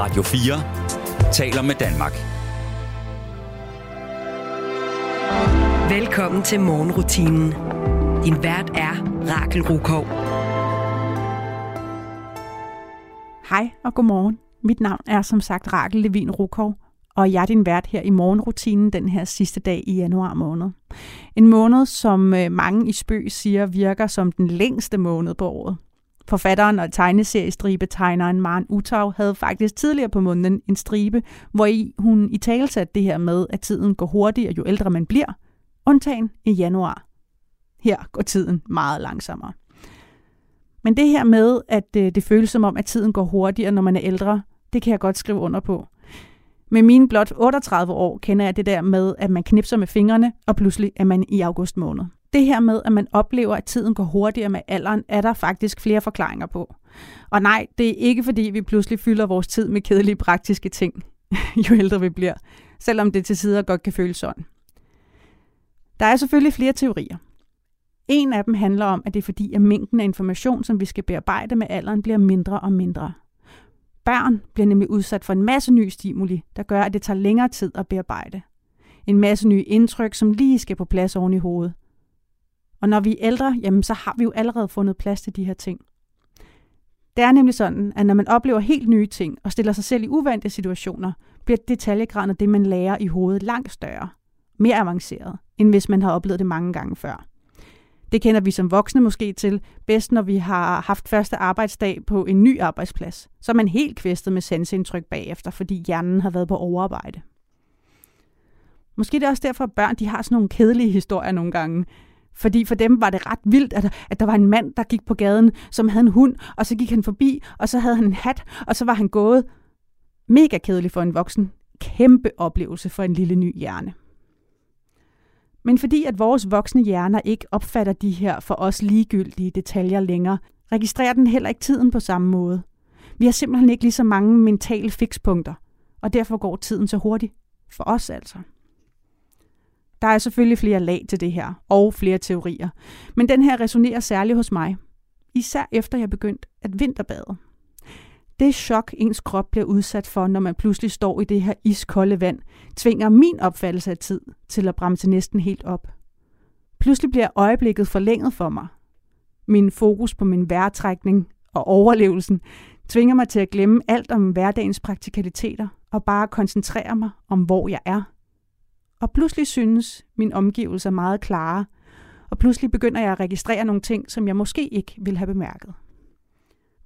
Radio 4 taler med Danmark. Velkommen til morgenrutinen. Din vært er Rakel Rukov. Hej og godmorgen. Mit navn er som sagt Rakel Levin Rukov, og jeg er din vært her i morgenrutinen den her sidste dag i januar måned. En måned, som øh, mange i spøg siger virker som den længste måned på året. Forfatteren og tegneseriestribetegneren Maren Utau havde faktisk tidligere på måneden en stribe, hvor i hun i tale satte det her med, at tiden går hurtigere, jo ældre man bliver, undtagen i januar. Her går tiden meget langsommere. Men det her med, at øh, det føles som om, at tiden går hurtigere, når man er ældre, det kan jeg godt skrive under på. Med mine blot 38 år kender jeg det der med, at man knipser med fingrene, og pludselig er man i august måned. Det her med, at man oplever, at tiden går hurtigere med alderen, er der faktisk flere forklaringer på. Og nej, det er ikke fordi, vi pludselig fylder vores tid med kedelige praktiske ting, jo ældre vi bliver, selvom det til tider godt kan føles sådan. Der er selvfølgelig flere teorier. En af dem handler om, at det er fordi, at mængden af information, som vi skal bearbejde med alderen, bliver mindre og mindre. Børn bliver nemlig udsat for en masse nye stimuli, der gør, at det tager længere tid at bearbejde. En masse nye indtryk, som lige skal på plads oven i hovedet. Og når vi er ældre, jamen, så har vi jo allerede fundet plads til de her ting. Det er nemlig sådan, at når man oplever helt nye ting og stiller sig selv i uvante situationer, bliver detaljegraden af det, man lærer i hovedet langt større, mere avanceret, end hvis man har oplevet det mange gange før. Det kender vi som voksne måske til bedst, når vi har haft første arbejdsdag på en ny arbejdsplads. Så er man helt kvæstet med sansindtryk bagefter, fordi hjernen har været på overarbejde. Måske det er også derfor, at børn de har sådan nogle kedelige historier nogle gange. Fordi for dem var det ret vildt, at, at der var en mand, der gik på gaden, som havde en hund, og så gik han forbi, og så havde han en hat, og så var han gået. Mega kedeligt for en voksen. Kæmpe oplevelse for en lille ny hjerne. Men fordi at vores voksne hjerner ikke opfatter de her for os ligegyldige detaljer længere, registrerer den heller ikke tiden på samme måde. Vi har simpelthen ikke lige så mange mentale fikspunkter, og derfor går tiden så hurtigt. For os altså. Der er selvfølgelig flere lag til det her, og flere teorier. Men den her resonerer særligt hos mig. Især efter jeg begyndte at vinterbade. Det chok, ens krop bliver udsat for, når man pludselig står i det her iskolde vand, tvinger min opfattelse af tid til at bremse næsten helt op. Pludselig bliver øjeblikket forlænget for mig. Min fokus på min vejrtrækning og overlevelsen tvinger mig til at glemme alt om hverdagens praktikaliteter og bare koncentrere mig om, hvor jeg er. Og pludselig synes min omgivelser meget klare, og pludselig begynder jeg at registrere nogle ting, som jeg måske ikke ville have bemærket.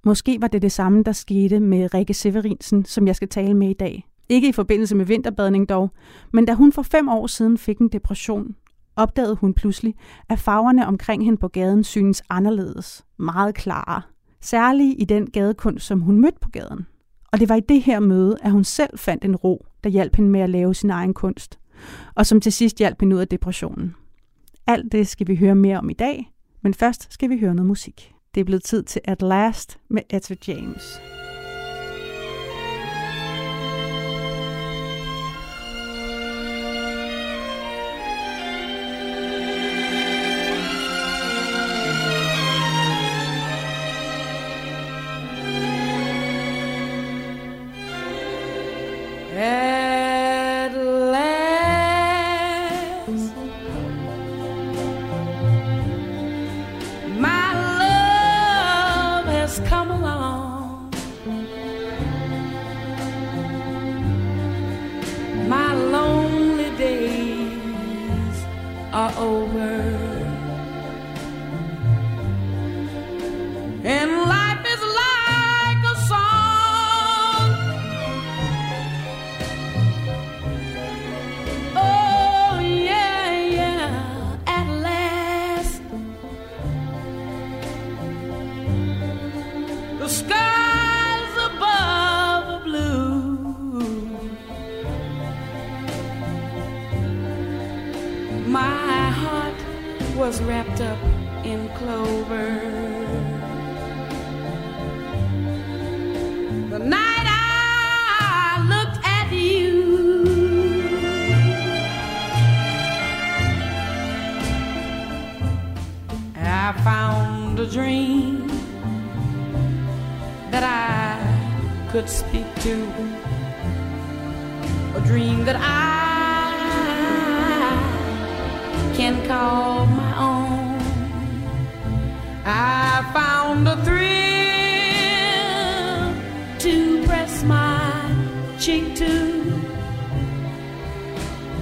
Måske var det det samme, der skete med Rikke Severinsen, som jeg skal tale med i dag. Ikke i forbindelse med vinterbadning dog, men da hun for fem år siden fik en depression, opdagede hun pludselig, at farverne omkring hende på gaden synes anderledes, meget klare. Særligt i den gadekunst, som hun mødte på gaden. Og det var i det her møde, at hun selv fandt en ro, der hjalp hende med at lave sin egen kunst. Og som til sidst hjalp hende ud af depressionen. Alt det skal vi høre mere om i dag, men først skal vi høre noget musik. Det er blevet tid til At Last med Etta James.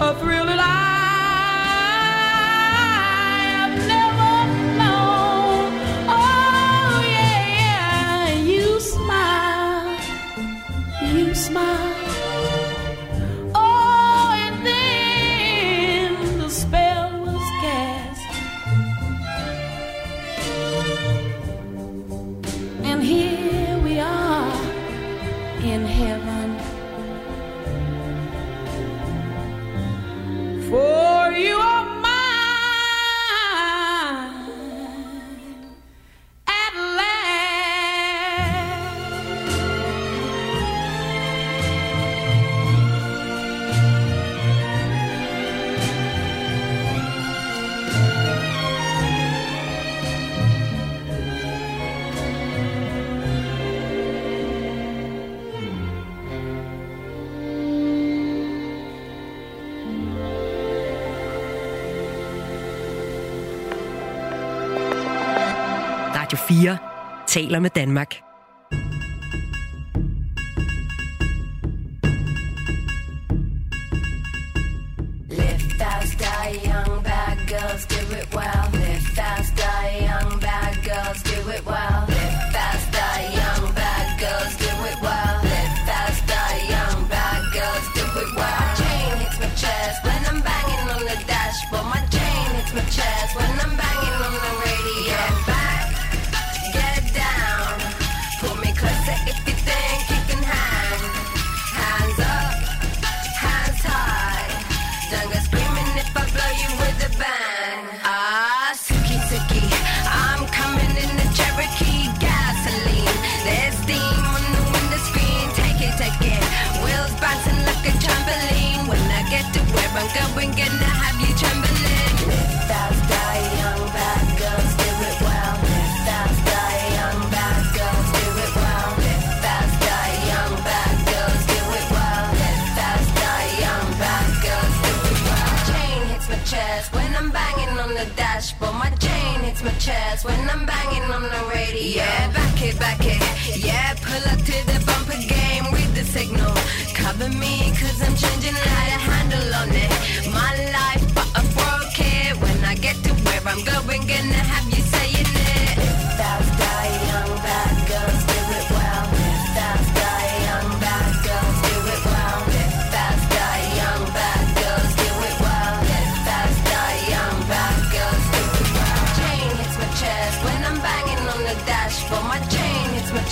a thrill that I 4 taler med Danmark. Live die young, bad girls do it well. Die young, bad girls do it well. Die young, bad girls do it well. Die young, bad girls do it well. Chain hits my chest when I'm banging on the. My chain hits my chest when chairs when I'm banging on the radio. Yeah, back it, back it. Yeah, pull up to the bumper game with the signal. Cover me, cause I'm changing how to handle on it.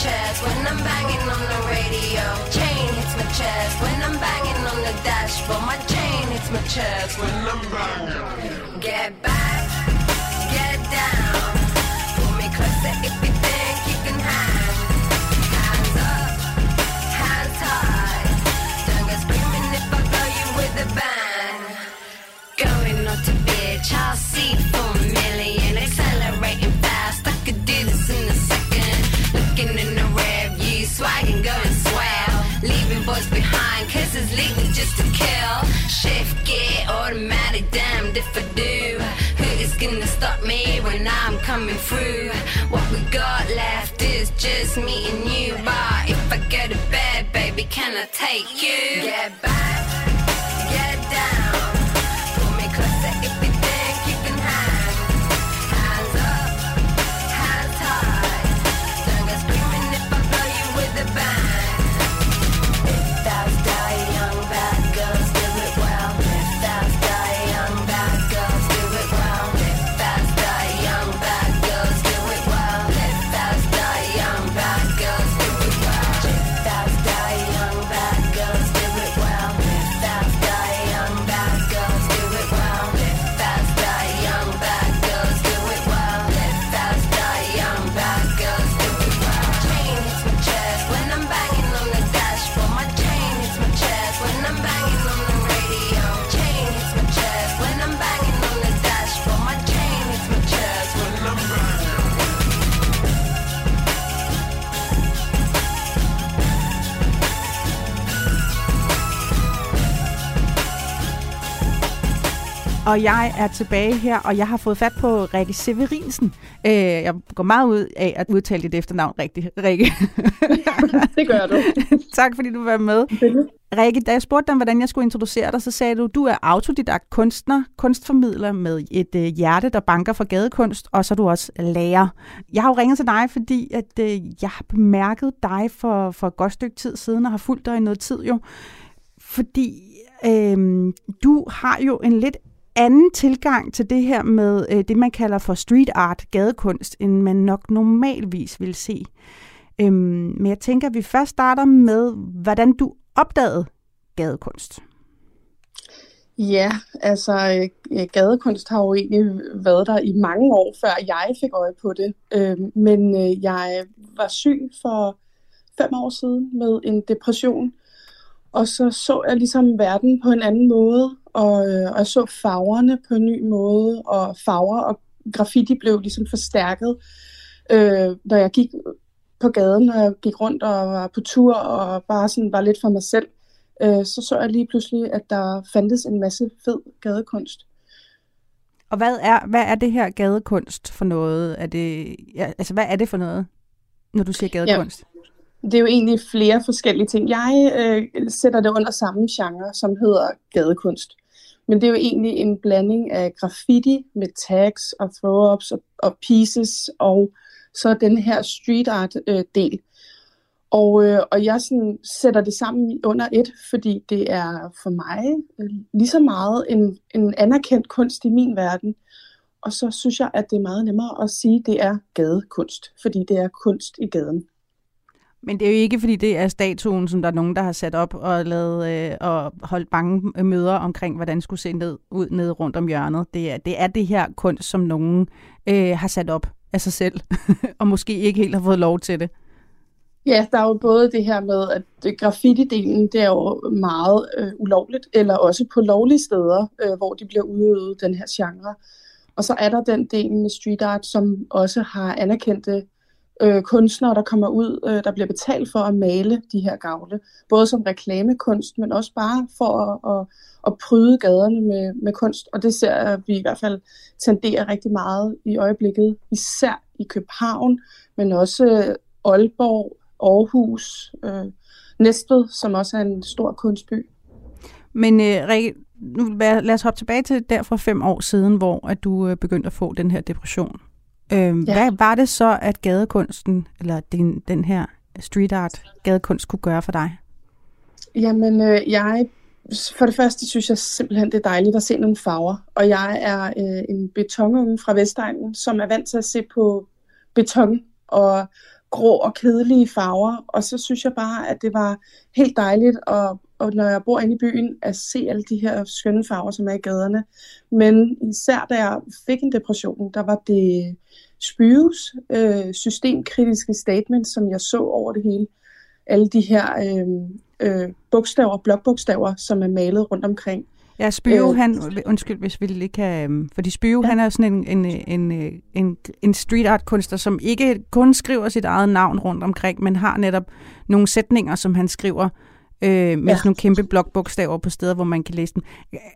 chest when I'm banging on the radio. Chain hits my chest when I'm banging on the dashboard. My chain hits my chest when I'm banging. Get back. coming through. What we got left is just me and you. But if I go to bed, baby, can I take you? Get back. Og jeg er tilbage her, og jeg har fået fat på Rikke Severinsen. Øh, jeg går meget ud af at udtale dit efternavn rigtigt, Rikke. det gør du. tak fordi du var med. Rikke, da jeg spurgte dig, hvordan jeg skulle introducere dig, så sagde du, du er autodidakt kunstner, kunstformidler med et øh, hjerte, der banker for gadekunst, og så er du også lærer. Jeg har jo ringet til dig, fordi at, øh, jeg har bemærket dig for, for et godt stykke tid siden, og har fulgt dig i noget tid jo. Fordi øh, du har jo en lidt anden tilgang til det her med øh, det, man kalder for street art, gadekunst, end man nok normalvis vil se. Øhm, men jeg tænker, at vi først starter med, hvordan du opdagede gadekunst. Ja, altså øh, gadekunst har jo egentlig været der i mange år, før jeg fik øje på det. Øhm, øh, men jeg var syg for fem år siden med en depression, og så så jeg ligesom verden på en anden måde, og, øh, og jeg så farverne på en ny måde, og farver og graffiti blev ligesom forstærket, øh, når jeg gik på gaden, når jeg gik rundt og var på tur og bare sådan var lidt for mig selv, øh, så så jeg lige pludselig, at der fandtes en masse fed gadekunst. Og hvad er, hvad er det her gadekunst for noget? Er det, ja, altså, hvad er det for noget, når du siger gadekunst? Ja. Det er jo egentlig flere forskellige ting. Jeg øh, sætter det under samme genre, som hedder gadekunst. Men det er jo egentlig en blanding af graffiti med tags og throw-ups og, og pieces, og så den her street art øh, del. Og, øh, og jeg sådan sætter det sammen under et, fordi det er for mig øh, lige så meget en, en anerkendt kunst i min verden. Og så synes jeg, at det er meget nemmere at sige, at det er gadekunst, fordi det er kunst i gaden. Men det er jo ikke, fordi det er statuen, som der er nogen, der har sat op og lavet øh, og holdt mange møder omkring, hvordan det skulle se ned, ud ned rundt om hjørnet. Det er det, er det her kunst, som nogen øh, har sat op af sig selv, og måske ikke helt har fået lov til det. Ja, der er jo både det her med, at øh, graffiti-delen, det er jo meget øh, ulovligt, eller også på lovlige steder, øh, hvor de bliver udøvet, den her genre. Og så er der den del med street art, som også har anerkendte øh, kunstnere, der kommer ud, øh, der bliver betalt for at male de her gavle. Både som reklamekunst, men også bare for at, at, at pryde gaderne med, med kunst. Og det ser vi i hvert fald tenderer rigtig meget i øjeblikket, især i København, men også øh, Aalborg, Aarhus, øh, Næstved, som også er en stor kunstby. Men øh, Rikke, nu lad os hoppe tilbage til der for fem år siden, hvor at du øh, begyndte at få den her depression. Øh, ja. Hvad var det så, at gadekunsten, eller den, den her street art gadekunst kunne gøre for dig? Jamen, øh, jeg for det første synes jeg simpelthen, det er dejligt at se nogle farver. Og jeg er øh, en betonunge fra Vestegnen, som er vant til at se på beton og grå og kedelige farver. Og så synes jeg bare, at det var helt dejligt, at, og når jeg bor inde i byen, at se alle de her skønne farver, som er i gaderne. Men især da jeg fik en depression, der var det Spyves øh, systemkritiske statements, som jeg så over det hele. Alle de her øh, øh, bogstaver, blokbogstaver, som er malet rundt omkring. Ja, Spyve, øh, han, undskyld, hvis vi lige kan, øhm, fordi Spyve, ja. han er sådan en, en, en, en, en street art kunstner, som ikke kun skriver sit eget navn rundt omkring, men har netop nogle sætninger, som han skriver øh, med ja. sådan nogle kæmpe blokbogstaver på steder, hvor man kan læse dem.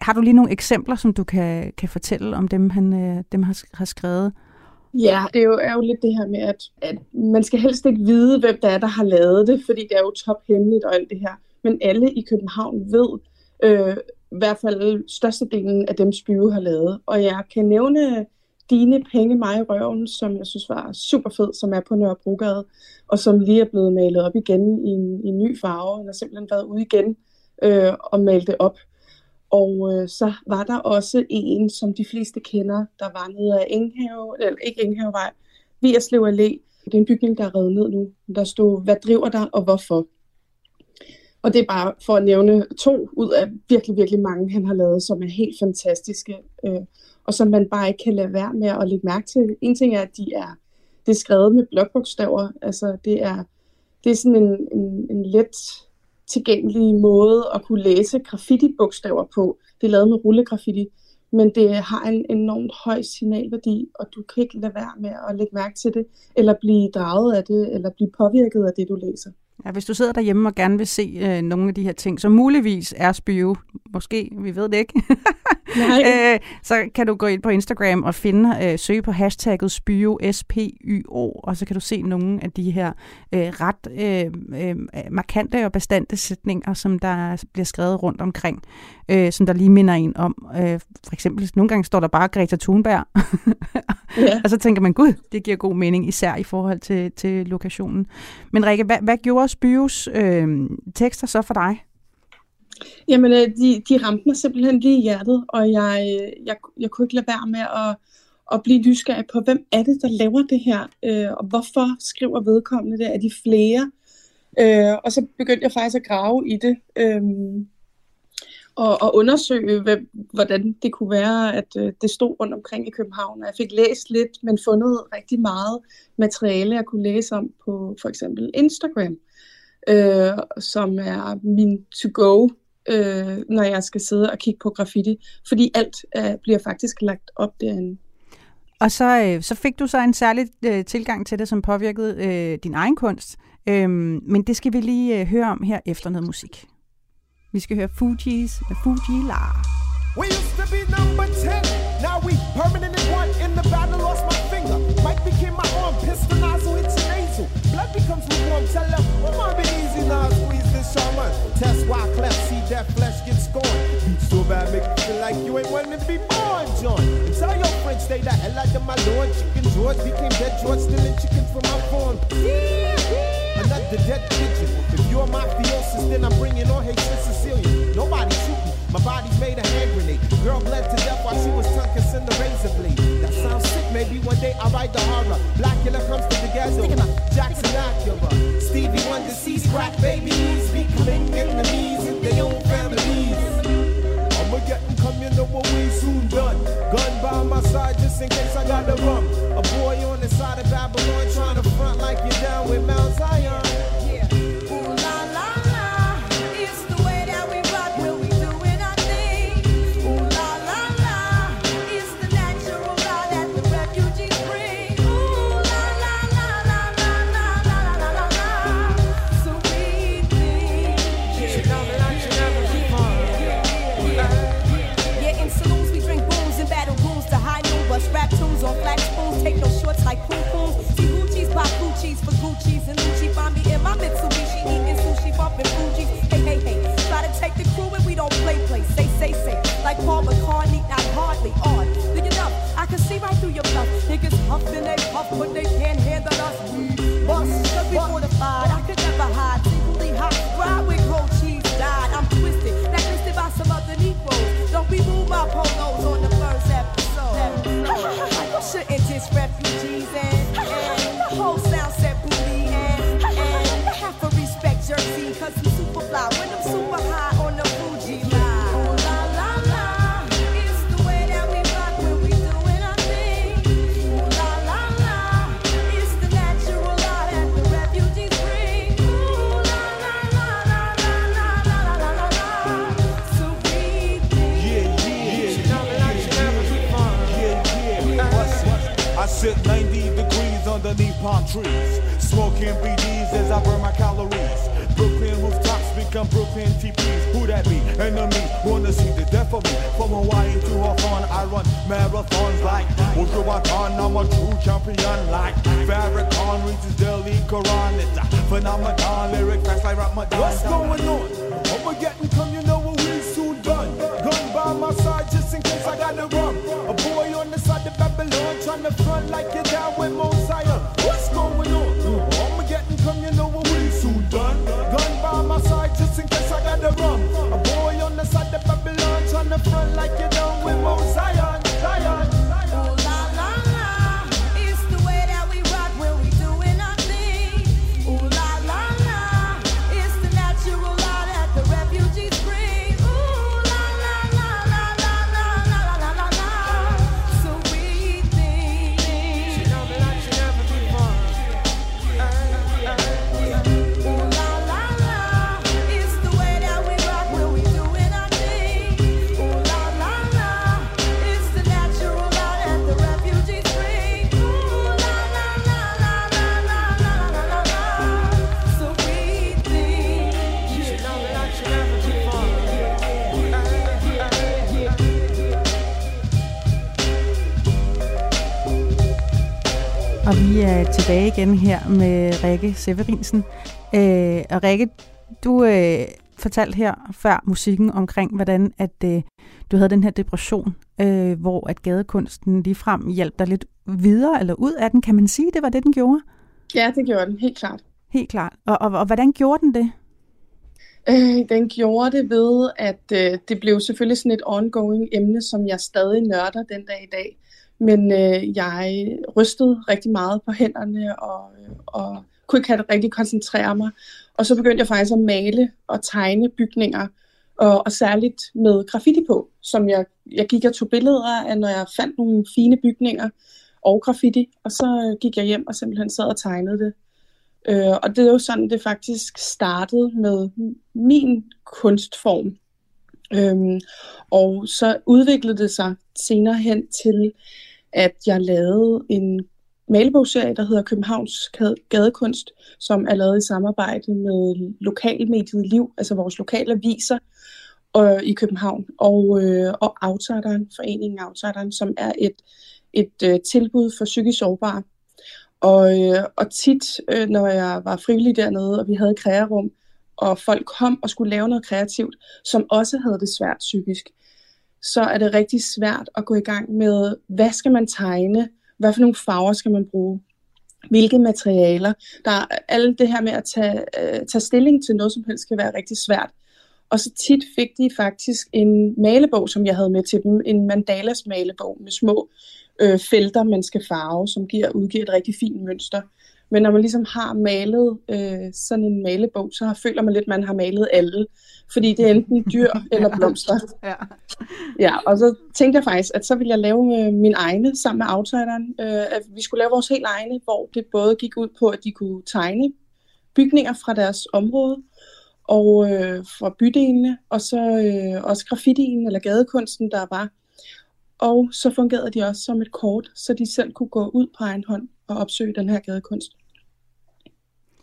Har du lige nogle eksempler, som du kan, kan fortælle om dem, han øh, dem har, har skrevet? Ja, det er jo, er jo lidt det her med, at, at man skal helst ikke vide, hvem der er, der har lavet det, fordi det er jo tophemmeligt og alt det her. Men alle i København ved, øh, i hvert fald størstedelen af dem Spyve har lavet. Og jeg kan nævne Dine Penge mig i røven, som jeg synes var super fed, som er på Nørrebrogade, og som lige er blevet malet op igen i en, i en ny farve. Den har simpelthen været ude igen øh, og malet det op. Og øh, så var der også en, som de fleste kender, der var nede af Enghave, eller ikke Enghavevej, Vierslev Allé. Det er en bygning, der er reddet ned nu. Der stod, hvad driver der og hvorfor? Og det er bare for at nævne to ud af virkelig, virkelig mange, han har lavet, som er helt fantastiske, øh, og som man bare ikke kan lade være med at lægge mærke til. En ting er, at de er, det er skrevet med blokbogstaver, altså det er, det er sådan en, en, en let tilgængelig måde at kunne læse graffiti-bogstaver på. Det er lavet med rullegraffiti, men det har en enormt høj signalværdi, og du kan ikke lade være med at lægge mærke til det, eller blive draget af det, eller blive påvirket af det, du læser. Ja, hvis du sidder derhjemme og gerne vil se øh, nogle af de her ting, som muligvis er spyve, måske, vi ved det ikke, Nej. øh, så kan du gå ind på Instagram og finde, øh, søge på hashtagget spyo, S-P-Y-O, og så kan du se nogle af de her øh, ret øh, øh, markante og bestandte sætninger, som der bliver skrevet rundt omkring, øh, som der lige minder en om. Øh, for eksempel, nogle gange står der bare Greta Thunberg, Ja. og så tænker man, gud, det giver god mening, især i forhold til, til lokationen. Men Rikke, hvad, hvad gjorde Spyos øh, tekster så for dig? Jamen, øh, de, de ramte mig simpelthen lige i hjertet, og jeg, øh, jeg, jeg kunne ikke lade være med at, at blive nysgerrig på, hvem er det, der laver det her, øh, og hvorfor skriver vedkommende det? Er de flere? Øh, og så begyndte jeg faktisk at grave i det, øh, og, og undersøge, hvem, hvordan det kunne være, at øh, det stod rundt omkring i København. Og jeg fik læst lidt, men fundet rigtig meget materiale, jeg kunne læse om på for eksempel Instagram, øh, som er min to-go, øh, når jeg skal sidde og kigge på graffiti. Fordi alt øh, bliver faktisk lagt op derinde. Og så, øh, så fik du så en særlig øh, tilgang til det, som påvirkede øh, din egen kunst. Øhm, men det skal vi lige øh, høre om her efter noget musik. Vi skal høre Fugees med Fuji La. We used to be number 10, now we permanently one. In the battle, lost my finger. Mike became my arm, pistol nozzle your nasal. Blood becomes lukewarm, tell them, Test why cleft, see that flesh get scorned. Beat so bad, make you feel like you ain't wanting to be born, John. Tell your friends, stay the hell out of my lord. Chicken George became dead George, stealing chickens from my farm. Another dead pigeon. If you're mafiosis, then I'm bringing on Haitian Sicilian. Nobody shooting. My body's made a hand grenade. Girl bled to death while she was tongue kissing the razor blade. That sounds sick. Maybe one day I'll write the horror. Blackula comes to the ghetto. Jackson Acura. Stevie Wonder sees crack babies becoming enemies in their own families. I'ma get you know what we soon done. Gun by my side just in case I got the rum. A boy on the side of Babylon trying to front like you're down with palm trees, smoking BDs as I burn my calories. Brooklyn rooftops become Brooklyn TPs. Who that be? Enemy wanna see the death of me. From Hawaii to Hawthorne, I run marathons like Wujuwatan. I'm a true champion like Farrakhan reads his daily Quran. It's a phenomenon, lyric facts like Ramadan. What's going on? And come, you know what we soon done. Gun by my side just in case I got the rum. A boy on the side of Babylon trying to front like you're vi er tilbage igen her med Rikke Severinsen. Øh, og Rikke, du øh, fortalte her før musikken omkring, hvordan at øh, du havde den her depression, øh, hvor at gadekunsten ligefrem hjalp dig lidt videre eller ud af den. Kan man sige, det var det, den gjorde? Ja, det gjorde den, helt klart. Helt klart. Og, og, og hvordan gjorde den det? Øh, den gjorde det ved, at øh, det blev selvfølgelig sådan et ongoing emne, som jeg stadig nørder den dag i dag. Men øh, jeg rystede rigtig meget på hænderne og, øh, og kunne ikke rigtig koncentrere mig. Og så begyndte jeg faktisk at male og tegne bygninger, og, og særligt med graffiti på, som jeg, jeg gik og tog billeder af, når jeg fandt nogle fine bygninger og graffiti, og så øh, gik jeg hjem og simpelthen sad og tegnede det. Øh, og det er jo sådan, det faktisk startede med min kunstform. Øhm, og så udviklede det sig senere hen til, at jeg lavede en malebogsserie, der hedder Københavns Gadekunst, som er lavet i samarbejde med lokalmediet Liv, altså vores lokale aviser øh, i København, og, øh, og Outsideren, foreningen Outsideren, som er et, et øh, tilbud for psykisk sårbare. Og, øh, og tit, øh, når jeg var frivillig dernede, og vi havde krearum, og folk kom og skulle lave noget kreativt, som også havde det svært psykisk, så er det rigtig svært at gå i gang med, hvad skal man tegne, hvad for nogle farver skal man bruge, hvilke materialer. Der er alt det her med at tage, øh, tage stilling til noget som helst kan være rigtig svært. Og så tit fik de faktisk en malebog, som jeg havde med til dem, en mandalas malebog med små øh, felter, man skal farve, som giver, udgiver et rigtig fint mønster. Men når man ligesom har malet øh, sådan en malebog, så føler man lidt, at man har malet alle. Fordi det er enten dyr eller blomster. Ja. ja, og så tænkte jeg faktisk, at så ville jeg lave øh, min egne sammen med outsideren. Øh, at vi skulle lave vores helt egne, hvor det både gik ud på, at de kunne tegne bygninger fra deres område, og øh, fra bydelene, og så øh, også graffitien eller gadekunsten, der var. Og så fungerede de også som et kort, så de selv kunne gå ud på egen hånd og opsøge den her gadekunst.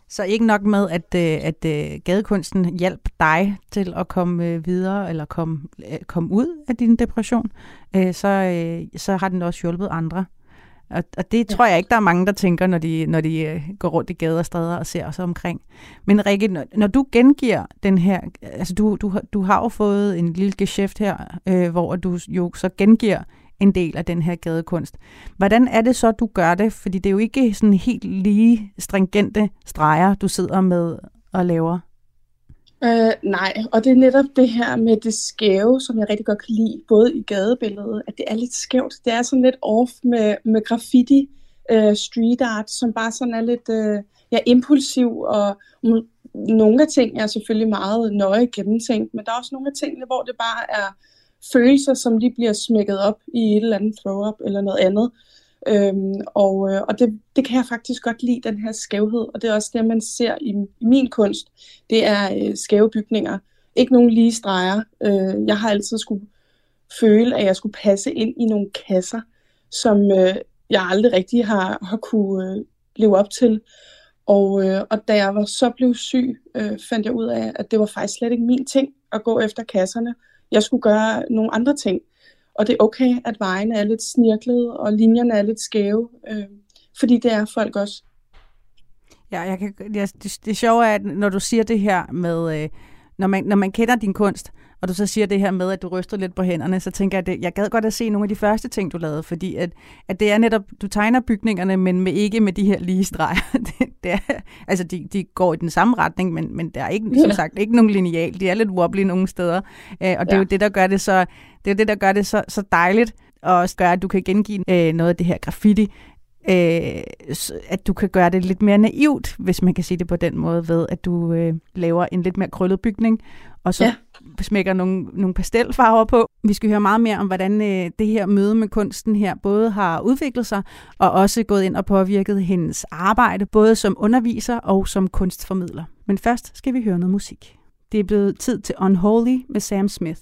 Så ikke nok med, at, øh, at, øh, gadekunsten hjalp dig til at komme øh, videre, eller komme, komme ud af din depression, så, så har den også hjulpet andre. Og, og det tror jeg ikke, der er mange, der tænker, når de, når de går rundt i gader og stræder og ser sig omkring. Men Rikke, når, når du gengiver den her, altså du, du, du har jo fået en lille geschæft her, øh, hvor du jo så gengiver en del af den her gadekunst. Hvordan er det så, du gør det? Fordi det er jo ikke sådan helt lige stringente streger, du sidder med og laver. Øh, nej, og det er netop det her med det skæve, som jeg rigtig godt kan lide, både i gadebilledet, at det er lidt skævt. Det er sådan lidt off med, med graffiti, øh, street art, som bare sådan er lidt øh, ja, impulsiv, og nogle af ting er selvfølgelig meget nøje gennemtænkt, men der er også nogle af tingene, hvor det bare er følelser, som lige bliver smækket op i et eller andet throw-up eller noget andet. Øhm, og øh, og det, det kan jeg faktisk godt lide, den her skævhed, og det er også det, man ser i, i min kunst. Det er øh, skæve bygninger. Ikke nogen lige streger. Øh, jeg har altid skulle føle, at jeg skulle passe ind i nogle kasser, som øh, jeg aldrig rigtig har, har kunne øh, leve op til. Og, øh, og da jeg var så blev syg, øh, fandt jeg ud af, at det var faktisk slet ikke min ting at gå efter kasserne, jeg skulle gøre nogle andre ting. Og det er okay, at vejene er lidt snirklede, og linjerne er lidt skæve, øh, fordi det er folk også. Ja, jeg kan, jeg, det, det sjove er, at når du siger det her med, øh, når, man, når man kender din kunst, og du så siger det her med, at du ryster lidt på hænderne, så tænker jeg, at jeg gad godt at se nogle af de første ting, du lavede, fordi at, at det er netop, du tegner bygningerne, men med, ikke med de her lige streger. det, det er, altså, de, de går i den samme retning, men, men der er ikke, som sagt ikke nogen lineal. De er lidt wobbly nogle steder, øh, og det er ja. jo det, der gør det så, det er det, der gør det så, så dejligt, og også gør, at du kan gengive øh, noget af det her graffiti, øh, at du kan gøre det lidt mere naivt, hvis man kan sige det på den måde, ved at du øh, laver en lidt mere krøllet bygning, og så ja. smækker nogle, nogle pastelfarver på. Vi skal høre meget mere om, hvordan øh, det her møde med kunsten her både har udviklet sig, og også gået ind og påvirket hendes arbejde, både som underviser og som kunstformidler. Men først skal vi høre noget musik. Det er blevet tid til Unholy med Sam Smith.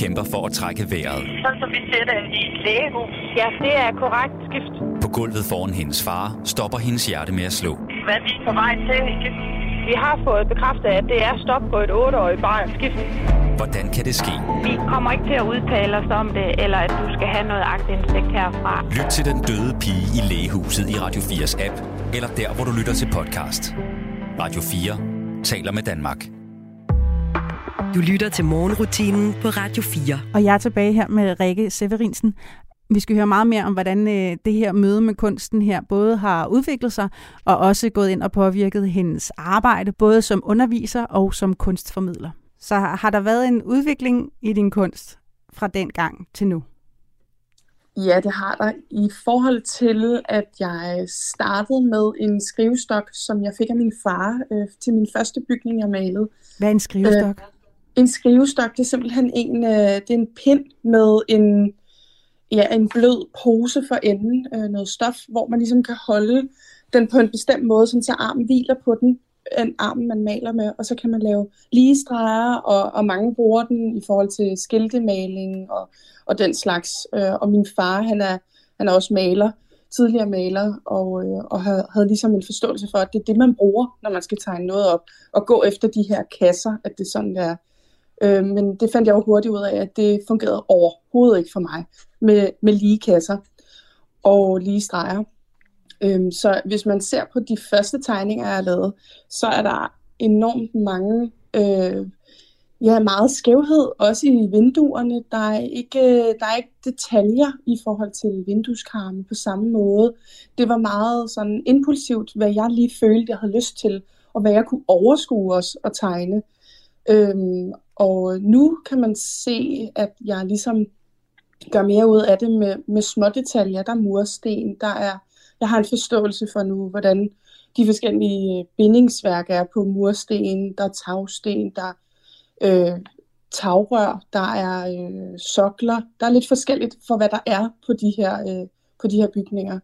kæmper for at trække vejret. Sådan som vi ser det i lægehus. Ja, det er korrekt skift. På gulvet foran hendes far stopper hendes hjerte med at slå. Hvad vi er på vej til? Vi har fået bekræftet, at det er stop på et 8-årigt barn skift. Hvordan kan det ske? Vi kommer ikke til at udtale os om det, eller at du skal have noget agtindsigt herfra. Lyt til den døde pige i lægehuset i Radio 4's app, eller der, hvor du lytter til podcast. Radio 4 taler med Danmark. Du lytter til morgenrutinen på Radio 4. Og jeg er tilbage her med Rikke Severinsen. Vi skal høre meget mere om, hvordan øh, det her møde med kunsten her både har udviklet sig, og også gået ind og påvirket hendes arbejde, både som underviser og som kunstformidler. Så har har der været en udvikling i din kunst fra den gang til nu? Ja, det har der. I forhold til, at jeg startede med en skrivestok, som jeg fik af min far øh, til min første bygning, jeg malede. Hvad er en skrivestok? Øh, en skrivestok, det er simpelthen en, øh, det er en pind med en, ja, en blød pose for enden, øh, noget stof, hvor man ligesom kan holde den på en bestemt måde, sådan så armen hviler på den, en arm, man maler med, og så kan man lave lige streger, og, og mange bruger den i forhold til skiltemaling og, og den slags. Øh, og min far, han er, han er også maler, tidligere maler, og, øh, og havde, havde ligesom en forståelse for, at det er det, man bruger, når man skal tegne noget op, og gå efter de her kasser, at det er sådan, der. Øh, men det fandt jeg jo hurtigt ud af, at det fungerede overhovedet ikke for mig med, med lige kasser og lige streger. Øh, så hvis man ser på de første tegninger, jeg har lavet, så er der enormt mange, øh, ja, meget skævhed, også i vinduerne. Der er, ikke, der er ikke detaljer i forhold til vindueskarmen på samme måde. Det var meget sådan impulsivt, hvad jeg lige følte, jeg havde lyst til, og hvad jeg kunne overskue os at tegne. Øhm, og nu kan man se, at jeg ligesom gør mere ud af det med, med små detaljer. Der er mursten, der er, jeg har en forståelse for nu, hvordan de forskellige øh, bindingsværk er på mursten, der er tagsten, der er øh, tagrør, der er øh, sokler. Der er lidt forskelligt for, hvad der er på de her, øh, på de her bygninger.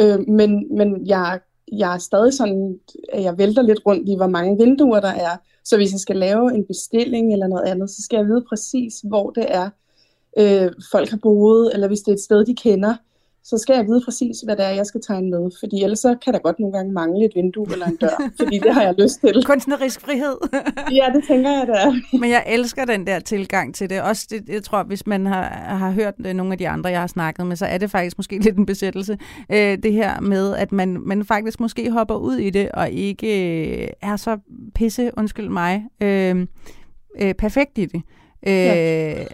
Øh, men men jeg, jeg er stadig sådan, at jeg vælter lidt rundt i, hvor mange vinduer der er. Så hvis jeg skal lave en bestilling eller noget andet, så skal jeg vide præcis, hvor det er, øh, folk har boet, eller hvis det er et sted, de kender, så skal jeg vide præcis, hvad det er, jeg skal tegne med. Fordi ellers så kan der godt nogle gange mangle et vindue eller en dør, fordi det har jeg lyst til. Kunstnerisk frihed. ja, det tænker jeg, det er. Men jeg elsker den der tilgang til det. Også det, jeg tror, hvis man har, har hørt det, nogle af de andre, jeg har snakket med, så er det faktisk måske lidt en besættelse. Øh, det her med, at man, man faktisk måske hopper ud i det, og ikke øh, er så pisse, undskyld mig, øh, øh, perfekt i det. Øh, ja.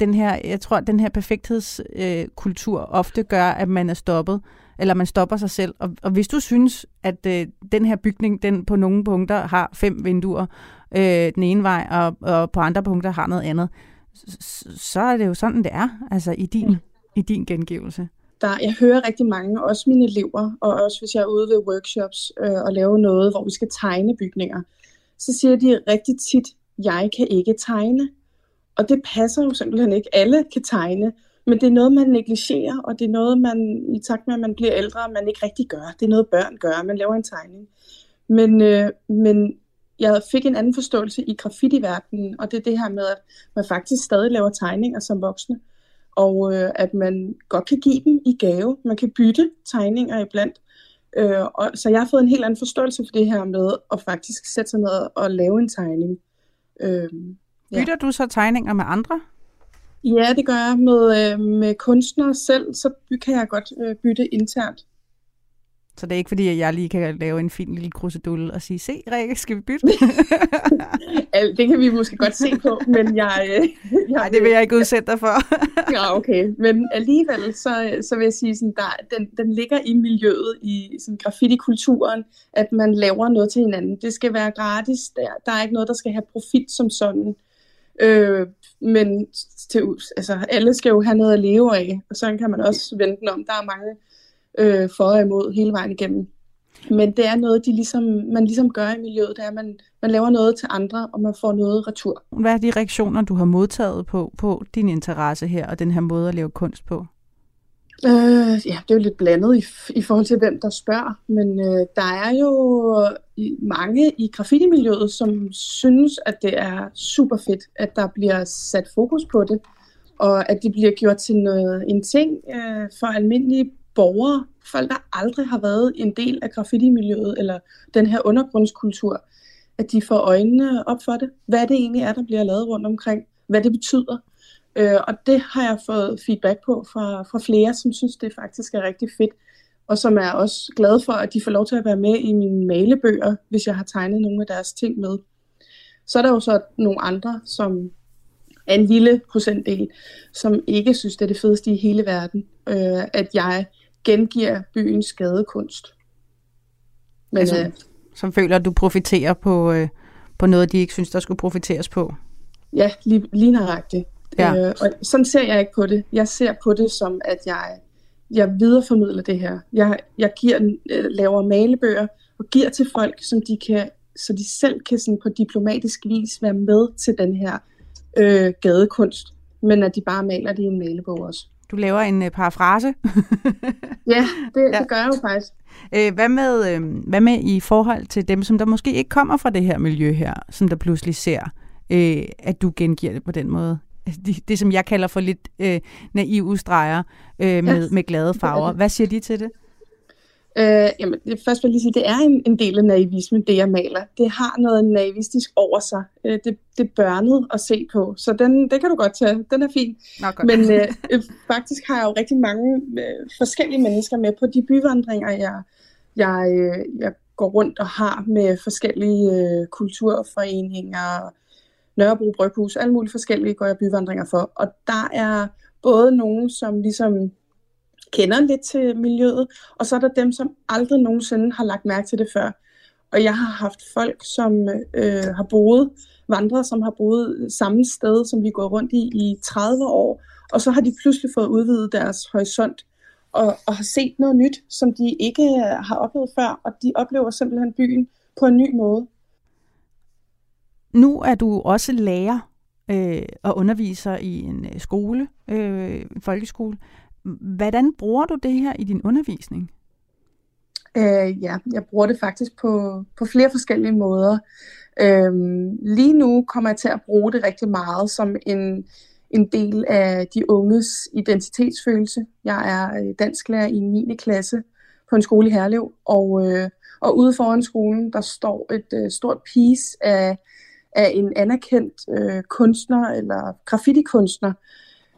den her, jeg tror, at den her perfekthedskultur øh, ofte gør, at man er stoppet, eller man stopper sig selv. Og, og hvis du synes, at øh, den her bygning, den på nogle punkter har fem vinduer øh, den ene vej, og, og på andre punkter har noget andet, så, så er det jo sådan, det er, altså i din, i din gengivelse. Der, jeg hører rigtig mange, også mine elever, og også hvis jeg er ude ved workshops øh, og laver noget, hvor vi skal tegne bygninger, så siger de rigtig tit, jeg kan ikke tegne. Og det passer jo simpelthen ikke. Alle kan tegne, men det er noget, man negligerer, og det er noget, man i takt med, at man bliver ældre, man ikke rigtig gør. Det er noget, børn gør. Man laver en tegning. Men, øh, men jeg fik en anden forståelse i graffiti-verdenen, og det er det her med, at man faktisk stadig laver tegninger som voksne, og øh, at man godt kan give dem i gave. Man kan bytte tegninger iblandt. Øh, og, så jeg har fået en helt anden forståelse for det her med at faktisk sætte sig ned og lave en tegning. Øh, Bytter ja. du så tegninger med andre? Ja, det gør jeg med, øh, med kunstnere selv, så kan jeg godt øh, bytte internt. Så det er ikke fordi, at jeg lige kan lave en fin lille krusedulle og sige, se Rikke, skal vi bytte? det kan vi måske godt se på, men jeg... Øh, jeg Nej, det vil jeg ikke udsætte dig for. ja, okay. Men alligevel, så, så vil jeg sige, sådan, der, den, den ligger i miljøet, i sådan, graffiti-kulturen, at man laver noget til hinanden. Det skal være gratis. Der, der er ikke noget, der skal have profit som sådan. Øh, men til, altså, alle skal jo have noget at leve af, og sådan kan man også vente om. Der er mange øh, for og imod hele vejen igennem. Men det er noget, de ligesom, man ligesom gør i miljøet, det er, at man, man laver noget til andre, og man får noget retur. Hvad er de reaktioner, du har modtaget på, på din interesse her, og den her måde at lave kunst på? Øh, ja, det er jo lidt blandet i, i forhold til, hvem der spørger, men øh, der er jo mange i graffiti-miljøet, som synes, at det er super fedt, at der bliver sat fokus på det, og at det bliver gjort til noget, en ting øh, for almindelige borgere, folk der aldrig har været en del af graffiti-miljøet, eller den her undergrundskultur, at de får øjnene op for det. Hvad det egentlig er, der bliver lavet rundt omkring, hvad det betyder, Øh, og det har jeg fået feedback på fra, fra flere, som synes, det faktisk er rigtig fedt. Og som er også glade for, at de får lov til at være med i mine malebøger, hvis jeg har tegnet nogle af deres ting med. Så er der jo så nogle andre, som er en lille procentdel, som ikke synes, det er det fedeste i hele verden, øh, at jeg gengiver byens skadekunst. Men, altså, øh, som føler, at du profiterer på, øh, på noget, de ikke synes, der skulle profiteres på? Ja, lige, lige nøjagtigt. Ja. Øh, og sådan ser jeg ikke på det. Jeg ser på det som, at jeg, jeg videreformidler det her. Jeg, jeg giver, øh, laver malebøger og giver til folk, som de kan, så de selv kan sådan på diplomatisk vis være med til den her øh, gadekunst, men at de bare maler det i en malebog også. Du laver en øh, parafrase. ja, det, ja, det gør jeg jo faktisk. Øh, hvad, med, øh, hvad med i forhold til dem, som der måske ikke kommer fra det her miljø her, som der pludselig ser, øh, at du gengiver det på den måde? Det, det som jeg kalder for lidt øh, naive streger øh, med, ja. med glade farver. Hvad siger de til det? Øh, jamen, først vil jeg lige sige, det er en, en del af naivismen, det jeg maler. Det har noget naivistisk over sig. Øh, det, det er børnet at se på, så den, det kan du godt tage. Den er fin. Nå, Men øh, øh, faktisk har jeg jo rigtig mange øh, forskellige mennesker med på de byvandringer, jeg, jeg, øh, jeg går rundt og har med forskellige øh, kulturforeninger, Nørrebro Bryghus, alle mulige forskellige går jeg byvandringer for. Og der er både nogen, som ligesom kender lidt til miljøet, og så er der dem, som aldrig nogensinde har lagt mærke til det før. Og jeg har haft folk, som øh, har boet, vandrere, som har boet samme sted, som vi går rundt i i 30 år, og så har de pludselig fået udvidet deres horisont og, og har set noget nyt, som de ikke øh, har oplevet før, og de oplever simpelthen byen på en ny måde. Nu er du også lærer øh, og underviser i en øh, skole, øh, en folkeskole. Hvordan bruger du det her i din undervisning? Øh, ja, jeg bruger det faktisk på, på flere forskellige måder. Øh, lige nu kommer jeg til at bruge det rigtig meget som en, en del af de unges identitetsfølelse. Jeg er øh, dansklærer i 9. klasse på en skole i Herlev, og, øh, og ude foran skolen, der står et øh, stort piece af, af en anerkendt øh, kunstner eller graffiti-kunstner,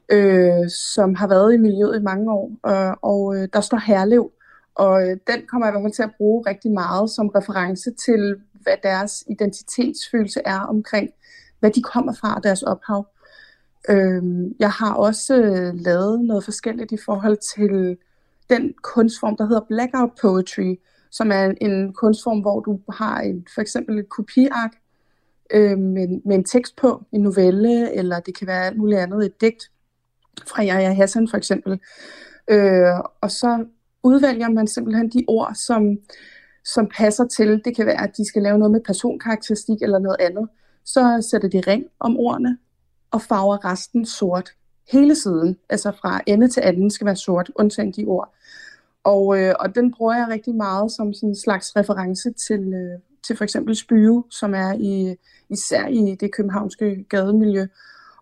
øh, som har været i miljøet i mange år, og, og øh, der står Herlev, og øh, den kommer jeg i hvert fald til at bruge rigtig meget som reference til, hvad deres identitetsfølelse er omkring, hvad de kommer fra, deres ophav. Øh, jeg har også øh, lavet noget forskelligt i forhold til den kunstform, der hedder blackout poetry, som er en kunstform, hvor du har en, for eksempel et kopiark øh, med, med en tekst på, en novelle, eller det kan være alt muligt andet, et digt fra Jaja Hassan for eksempel. Øh, og så udvælger man simpelthen de ord, som, som passer til. Det kan være, at de skal lave noget med personkarakteristik eller noget andet. Så sætter de ring om ordene og farver resten sort. Hele siden, altså fra ende til anden, skal være sort, undtagen de ord. Og, øh, og den bruger jeg rigtig meget som sådan en slags reference til, øh, til for eksempel Spyve, som er i, især i det københavnske gademiljø.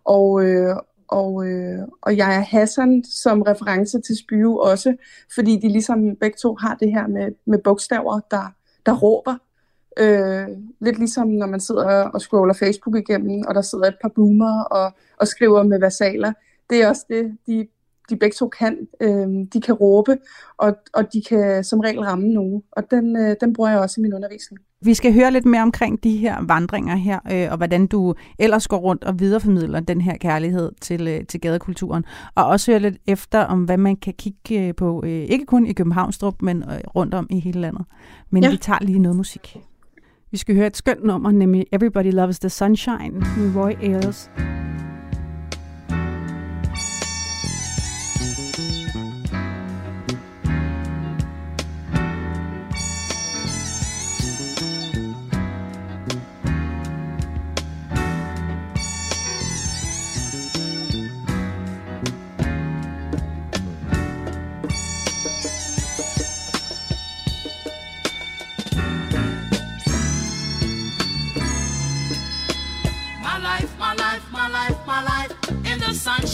Og, øh, og, øh, og jeg er Hassan som reference til Spyve også, fordi de ligesom begge to har det her med, med bogstaver, der, der råber. Øh, lidt ligesom når man sidder og scroller Facebook igennem, og der sidder et par boomer og, og skriver med versaler. Det er også det, de, de begge to kan. Øh, de kan råbe, og, og de kan som regel ramme nogen. Og den, øh, den bruger jeg også i min undervisning. Vi skal høre lidt mere omkring de her vandringer her, øh, og hvordan du ellers går rundt og videreformidler den her kærlighed til, øh, til gadekulturen. Og også høre lidt efter om, hvad man kan kigge øh, på, øh, ikke kun i Københavnstrup, men øh, rundt om i hele landet. Men ja. vi tager lige noget musik. Vi skal høre et skønt nummer, nemlig Everybody Loves the Sunshine med Roy Ayers.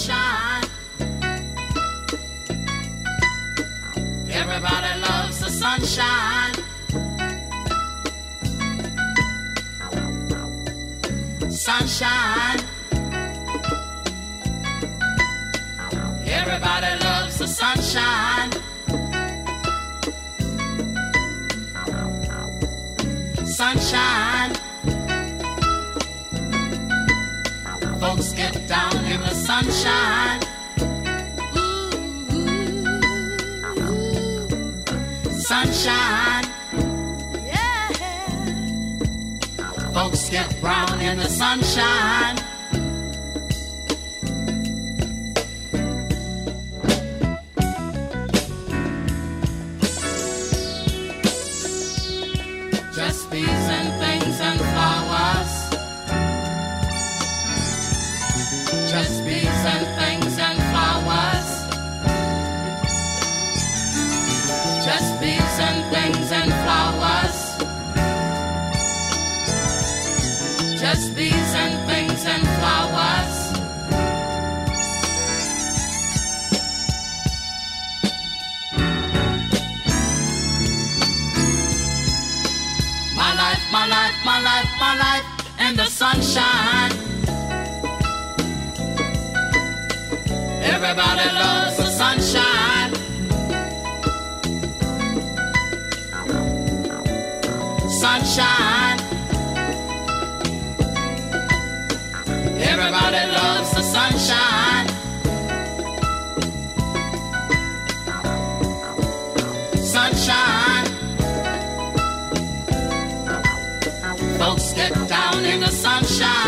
Sunshine. Everybody loves the sunshine. Sunshine. Everybody loves the sunshine. Sunshine. Folks get down in the sunshine. Sunshine. Yeah. Folks get brown in the sunshine. Sunshine.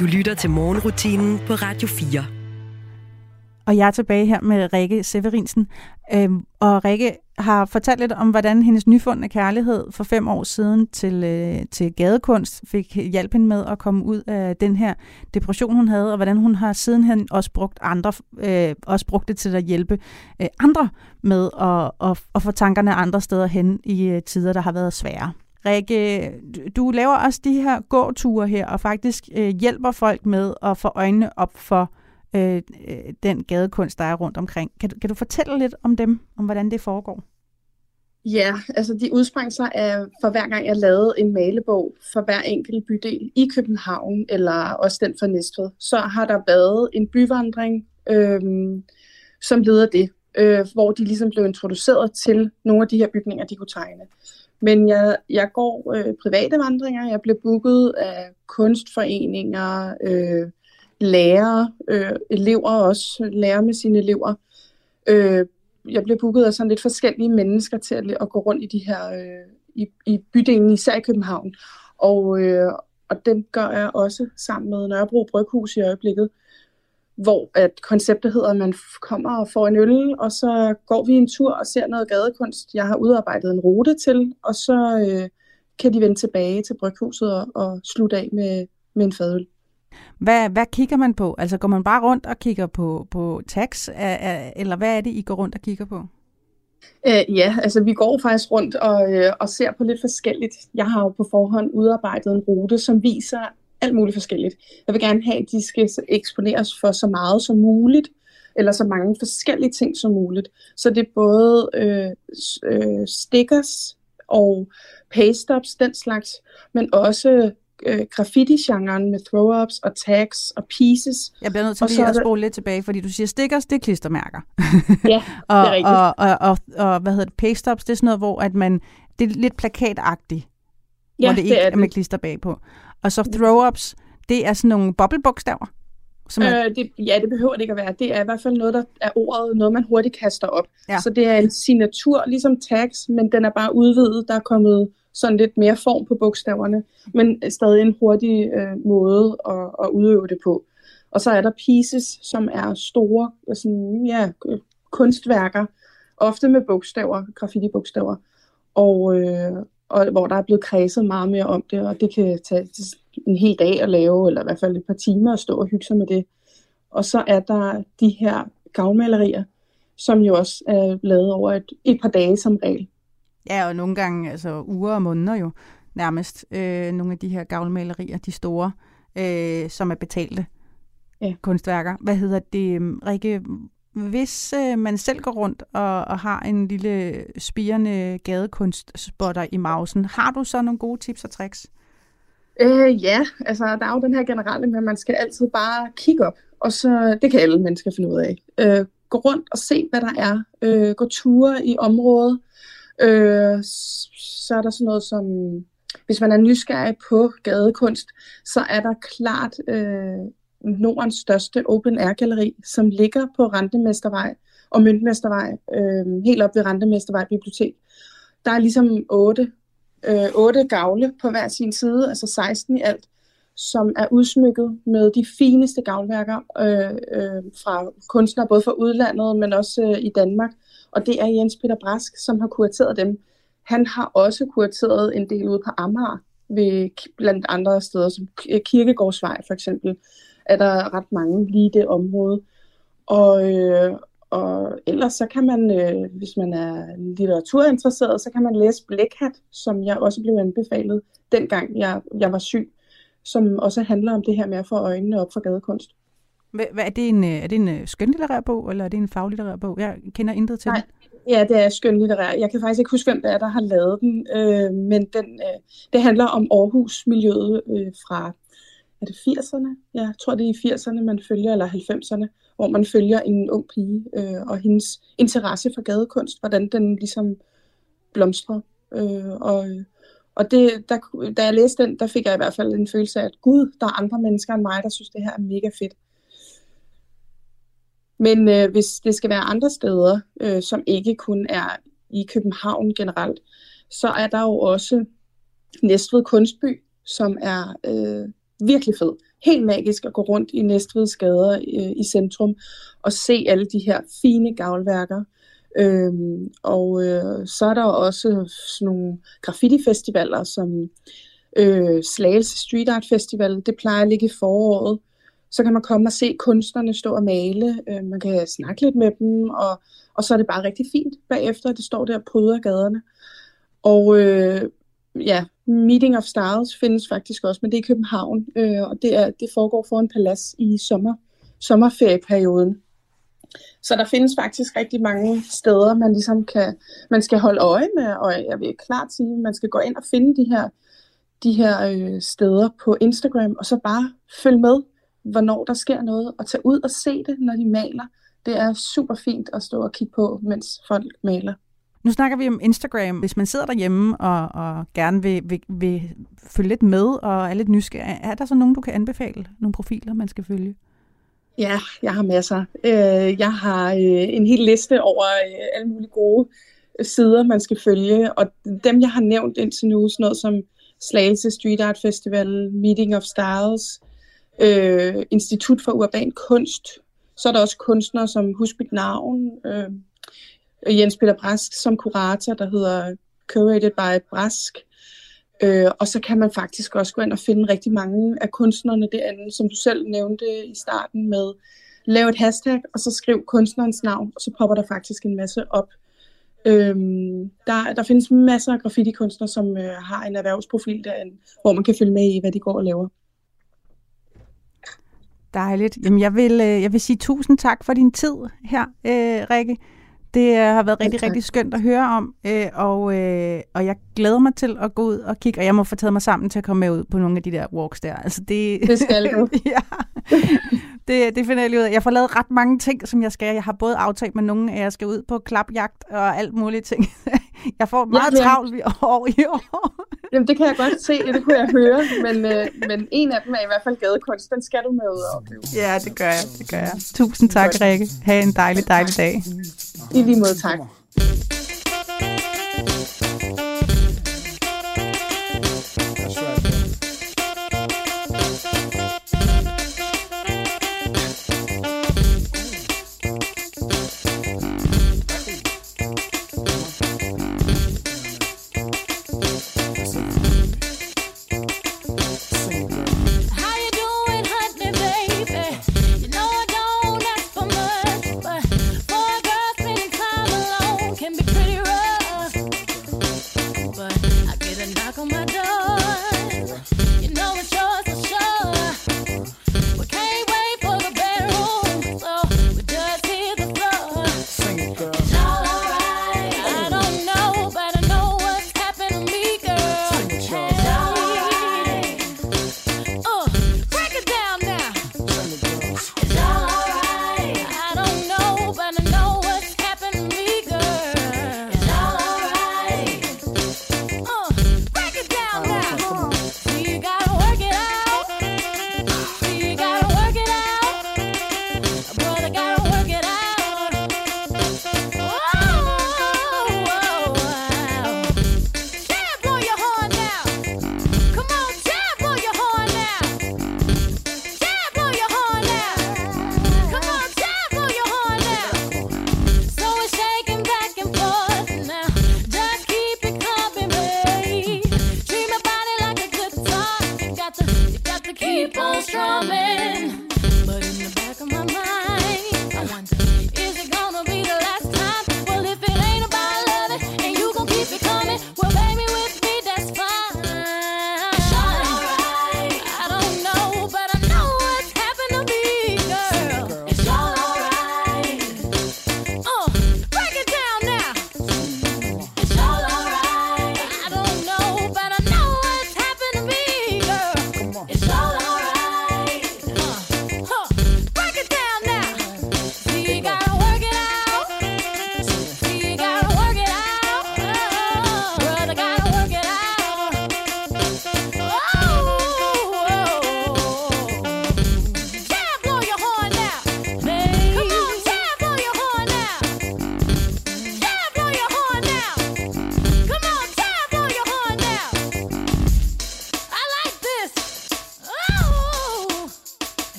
Du lytter til morgenrutinen på Radio 4. Og jeg er tilbage her med Rikke Severinsen. Øhm, og Rikke har fortalt lidt om, hvordan hendes nyfundne kærlighed for fem år siden til, øh, til gadekunst fik hjælp hende med at komme ud af den her depression, hun havde, og hvordan hun har sidenhen også brugt, andre, øh, også brugt det til at hjælpe øh, andre med at, at, at få tankerne andre steder hen i øh, tider, der har været svære. Rikke, du laver også de her gåture her, og faktisk øh, hjælper folk med at få øjnene op for øh, øh, den gadekunst, der er rundt omkring. Kan du, kan du fortælle lidt om dem, om hvordan det foregår? Ja, altså de udsprang sig af, for hver gang jeg lavede en malebog for hver enkelt bydel i København, eller også den for Næstved, så har der været en byvandring, øh, som leder det, øh, hvor de ligesom blev introduceret til nogle af de her bygninger, de kunne tegne. Men jeg, jeg går øh, private vandringer, jeg bliver booket af kunstforeninger, øh, lærere, øh, elever også, lærer med sine elever. Øh, jeg bliver booket af sådan lidt forskellige mennesker til at, at gå rundt i de her øh, i, i bydelen, især i København. Og, øh, og den gør jeg også sammen med Nørrebro Bryghus i øjeblikket, hvor at konceptet hedder, at man kommer og får en øl, og så går vi en tur og ser noget gadekunst, jeg har udarbejdet en rute til, og så øh, kan de vende tilbage til Bryghuset og, og slutte af med, med en fadøl. Hvad, hvad kigger man på? Altså går man bare rundt og kigger på, på tags, eller hvad er det, I går rundt og kigger på? Øh, ja, altså vi går faktisk rundt og, øh, og ser på lidt forskelligt. Jeg har jo på forhånd udarbejdet en rute, som viser alt muligt forskelligt. Jeg vil gerne have, at de skal eksponeres for så meget som muligt, eller så mange forskellige ting som muligt. Så det er både øh, øh, stickers og paste-ups, den slags, men også øh, graffiti-genren med throw-ups og tags og pieces. Jeg bliver nødt til lige at spole lidt tilbage, fordi du siger stickers, det er klistermærker. Ja, og, det er rigtigt. og, og, og, og, hvad hedder det, paste-ups, det er sådan noget, hvor at man, det er lidt plakatagtigt, Ja, hvor det ikke det er er, det. med klister bagpå. Og så throw-ups, det er sådan nogle boblebogstaver. Som er, Øh, det, ja, det behøver det ikke at være. Det er i hvert fald noget, der er ordet, noget man hurtigt kaster op. Ja. Så det er en signatur, ligesom tags, men den er bare udvidet. Der er kommet sådan lidt mere form på bogstaverne, men stadig en hurtig øh, måde at, at udøve det på. Og så er der pieces, som er store sådan, ja, kunstværker, ofte med bogstaver, graffiti-bogstaver, og, øh, og hvor der er blevet kredset meget mere om det, og det kan tage en hel dag at lave, eller i hvert fald et par timer at stå og hygge sig med det. Og så er der de her gavmalerier, som jo også er lavet over et, et par dage som regel. ja, og nogle gange altså uger og måneder jo nærmest. Øh, nogle af de her gavlmalerier, de store, øh, som er betalte Ja. kunstværker. Hvad hedder det, Rikke? Hvis øh, man selv går rundt og, og har en lille spirende gadekunstspotter i mausen, har du så nogle gode tips og tricks? Øh, ja, altså der er jo den her generelle med, at man skal altid bare kigge op, og så, det kan alle mennesker finde ud af. Øh, gå rundt og se, hvad der er. Øh, gå ture i området. Øh, så er der sådan noget som, hvis man er nysgerrig på gadekunst, så er der klart øh, Nordens største open air galleri, som ligger på Rentemestervej og Møntmestervej, øh, helt op ved Rentemestervej Bibliotek. Der er ligesom otte øh, otte gavle på hver sin side, altså 16 i alt, som er udsmykket med de fineste gavlværker øh, øh, fra kunstnere, både fra udlandet, men også øh, i Danmark. Og det er Jens Peter Brask, som har kurateret dem. Han har også kurateret en del ude på Amager, ved blandt andre steder, som Kirkegårdsvej for eksempel, er der ret mange lige i det område. Og, øh, og ellers så kan man, øh, hvis man er litteraturinteresseret, så kan man læse Blækhat, som jeg også blev anbefalet dengang jeg, jeg var syg, som også handler om det her med at få øjnene op for gadekunst. Hvad, hvad, er det en, er det en øh, skønlitterær bog, eller er det en faglitterær bog? Jeg kender intet til Nej. den. Ja, det er skønlitterær. Jeg kan faktisk ikke huske, hvem det er, der har lavet den, øh, men den, øh, det handler om Aarhus-miljøet øh, fra er det 80'erne? Ja, jeg tror det er i 80'erne, man følger, eller 90'erne, hvor man følger en ung pige øh, og hendes interesse for gadekunst, hvordan den ligesom blomstrer. Øh, og og det, der, da jeg læste den, der fik jeg i hvert fald en følelse af, at gud, der er andre mennesker end mig, der synes, det her er mega fedt. Men øh, hvis det skal være andre steder, øh, som ikke kun er i København generelt, så er der jo også Næstved Kunstby, som er øh, virkelig fed. Helt magisk at gå rundt i Næstveds gader øh, i centrum og se alle de her fine gavlværker. Øhm, og øh, så er der også sådan nogle graffiti-festivaler, som øh, Slagelse Street Art Festival, det plejer at ligge i foråret. Så kan man komme og se kunstnerne stå og male, øh, man kan snakke lidt med dem, og, og så er det bare rigtig fint bagefter, at det står der og pryder gaderne. Og øh, ja, Meeting of Stars findes faktisk også, men det er i København, øh, og det, er, det foregår for en palads i sommer, sommerferieperioden. Så der findes faktisk rigtig mange steder, man ligesom kan, man skal holde øje med, og jeg vil klart sige, at man skal gå ind og finde de her, de her øh, steder på Instagram, og så bare følge med, hvornår der sker noget, og tage ud og se det, når de maler. Det er super fint at stå og kigge på, mens folk maler. Nu snakker vi om Instagram. Hvis man sidder derhjemme og, og gerne vil, vil, vil følge lidt med og er lidt nysgerrig, er der så nogen, du kan anbefale? Nogle profiler, man skal følge? Ja, jeg har masser. Øh, jeg har øh, en hel liste over øh, alle mulige gode sider, man skal følge, og dem, jeg har nævnt indtil nu, sådan noget som Slagelse Street Art Festival, Meeting of Styles, øh, Institut for Urban Kunst, så er der også kunstnere som Husk mit navn, øh, Jens Peter Brask som kurator, der hedder Curated by Brask, Øh, og så kan man faktisk også gå ind og finde rigtig mange af kunstnerne derinde, som du selv nævnte i starten med, lave et hashtag, og så skriv kunstnerens navn, og så popper der faktisk en masse op. Øhm, der, der findes masser af graffiti-kunstnere, som øh, har en erhvervsprofil derinde, hvor man kan følge med i, hvad de går og laver. Dejligt. Jamen, jeg vil, øh, jeg vil sige tusind tak for din tid her, øh, Rikke. Det øh, har været rigtig, ja, rigtig skønt at høre om, øh, og, øh, og jeg glæder mig til at gå ud og kigge, og jeg må få taget mig sammen til at komme med ud på nogle af de der walks der. Altså det, det skal du. ja, det, det finder jeg lige ud af. Jeg får lavet ret mange ting, som jeg skal. Jeg har både aftalt med nogen, at jeg skal ud på klapjagt og alt muligt ting. jeg får meget ja, travlt år i år. Jamen, det kan jeg godt se, det kunne jeg høre, men, øh, men en af dem er i hvert fald gadekunst. Den skal du med ud og opleve. Ja, det gør jeg, det gør jeg. Tusind tak, Rikke. Ha' en dejlig, dejlig dag. I lige måde, tak.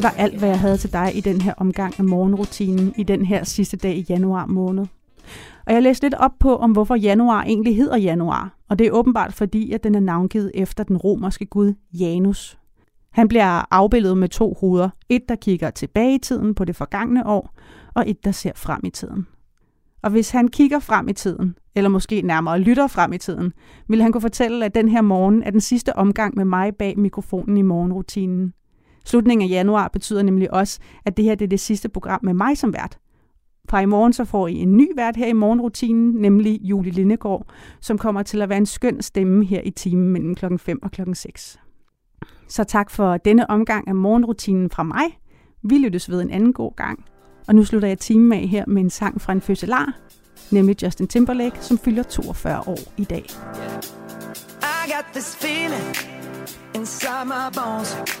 Det var alt, hvad jeg havde til dig i den her omgang af morgenrutinen i den her sidste dag i januar måned. Og jeg læste lidt op på, om hvorfor januar egentlig hedder januar. Og det er åbenbart fordi, at den er navngivet efter den romerske gud Janus. Han bliver afbildet med to hoveder. Et, der kigger tilbage i tiden på det forgangne år, og et, der ser frem i tiden. Og hvis han kigger frem i tiden, eller måske nærmere lytter frem i tiden, vil han kunne fortælle, at den her morgen er den sidste omgang med mig bag mikrofonen i morgenrutinen. Slutningen af januar betyder nemlig også, at det her det er det sidste program med mig som vært. Fra i morgen så får I en ny vært her i morgenrutinen, nemlig Julie Lindegård, som kommer til at være en skøn stemme her i timen mellem klokken 5 og klokken 6. Så tak for denne omgang af morgenrutinen fra mig. Vi lyttes ved en anden god gang. Og nu slutter jeg timen af her med en sang fra en fødselar, nemlig Justin Timberlake, som fylder 42 år i dag. I got this feeling inside my bones.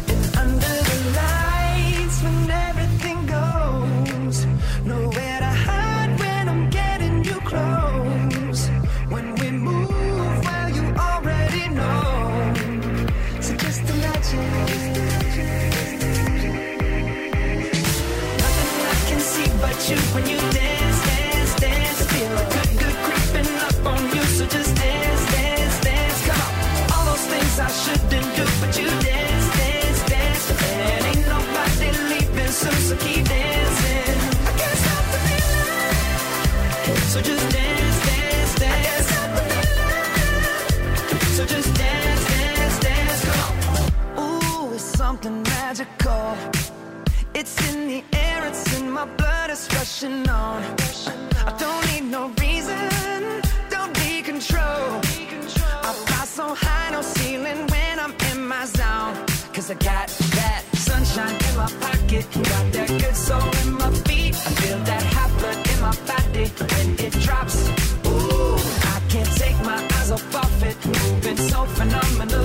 When you blood, rushing on. I don't need no reason, don't need control. I fly so high, no ceiling when I'm in my zone. Cause I got that sunshine in my pocket, got that good soul in my feet. I feel that hot blood in my body when it drops. Ooh, I can't take my eyes off of it, moving so phenomenally.